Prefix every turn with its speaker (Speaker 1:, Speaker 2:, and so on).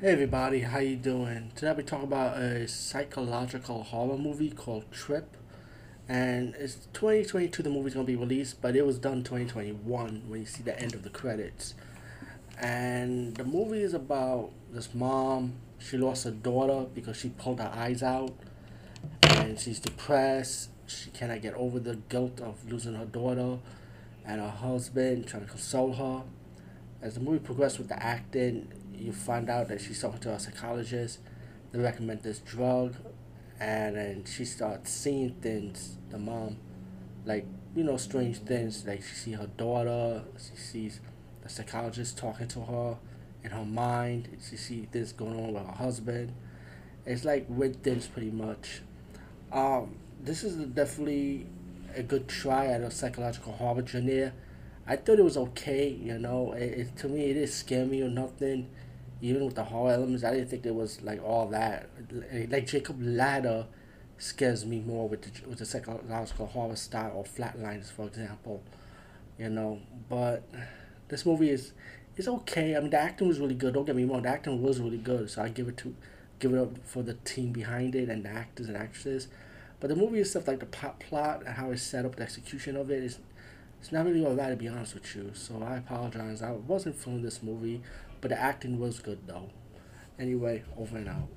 Speaker 1: Hey everybody, how you doing? Today we talk about a psychological horror movie called Trip, and it's 2022. The movie's gonna be released, but it was done 2021 when you see the end of the credits. And the movie is about this mom. She lost her daughter because she pulled her eyes out, and she's depressed. She cannot get over the guilt of losing her daughter, and her husband trying to console her. As the movie progresses with the acting, you find out that she's talking to a psychologist. They recommend this drug, and then she starts seeing things. The mom, like you know, strange things. Like she see her daughter. She sees the psychologist talking to her in her mind. She see things going on with her husband. It's like weird things, pretty much. Um, this is definitely a good try at a psychological horror genre. I thought it was okay, you know. It, it to me it is scary or nothing even with the horror elements, I didn't think there was like all that. Like Jacob Ladder scares me more with the with the psychological horror style or Flatliners, for example. You know, but this movie is is okay. I mean, the acting was really good. Don't get me wrong, the acting was really good. So I give it to give it up for the team behind it and the actors and actresses. But the movie itself, like the plot, plot and how it's set up, the execution of it is it's not really all that to be honest with you. So I apologize. I wasn't feeling this movie, but the acting was good though. Anyway, over and out.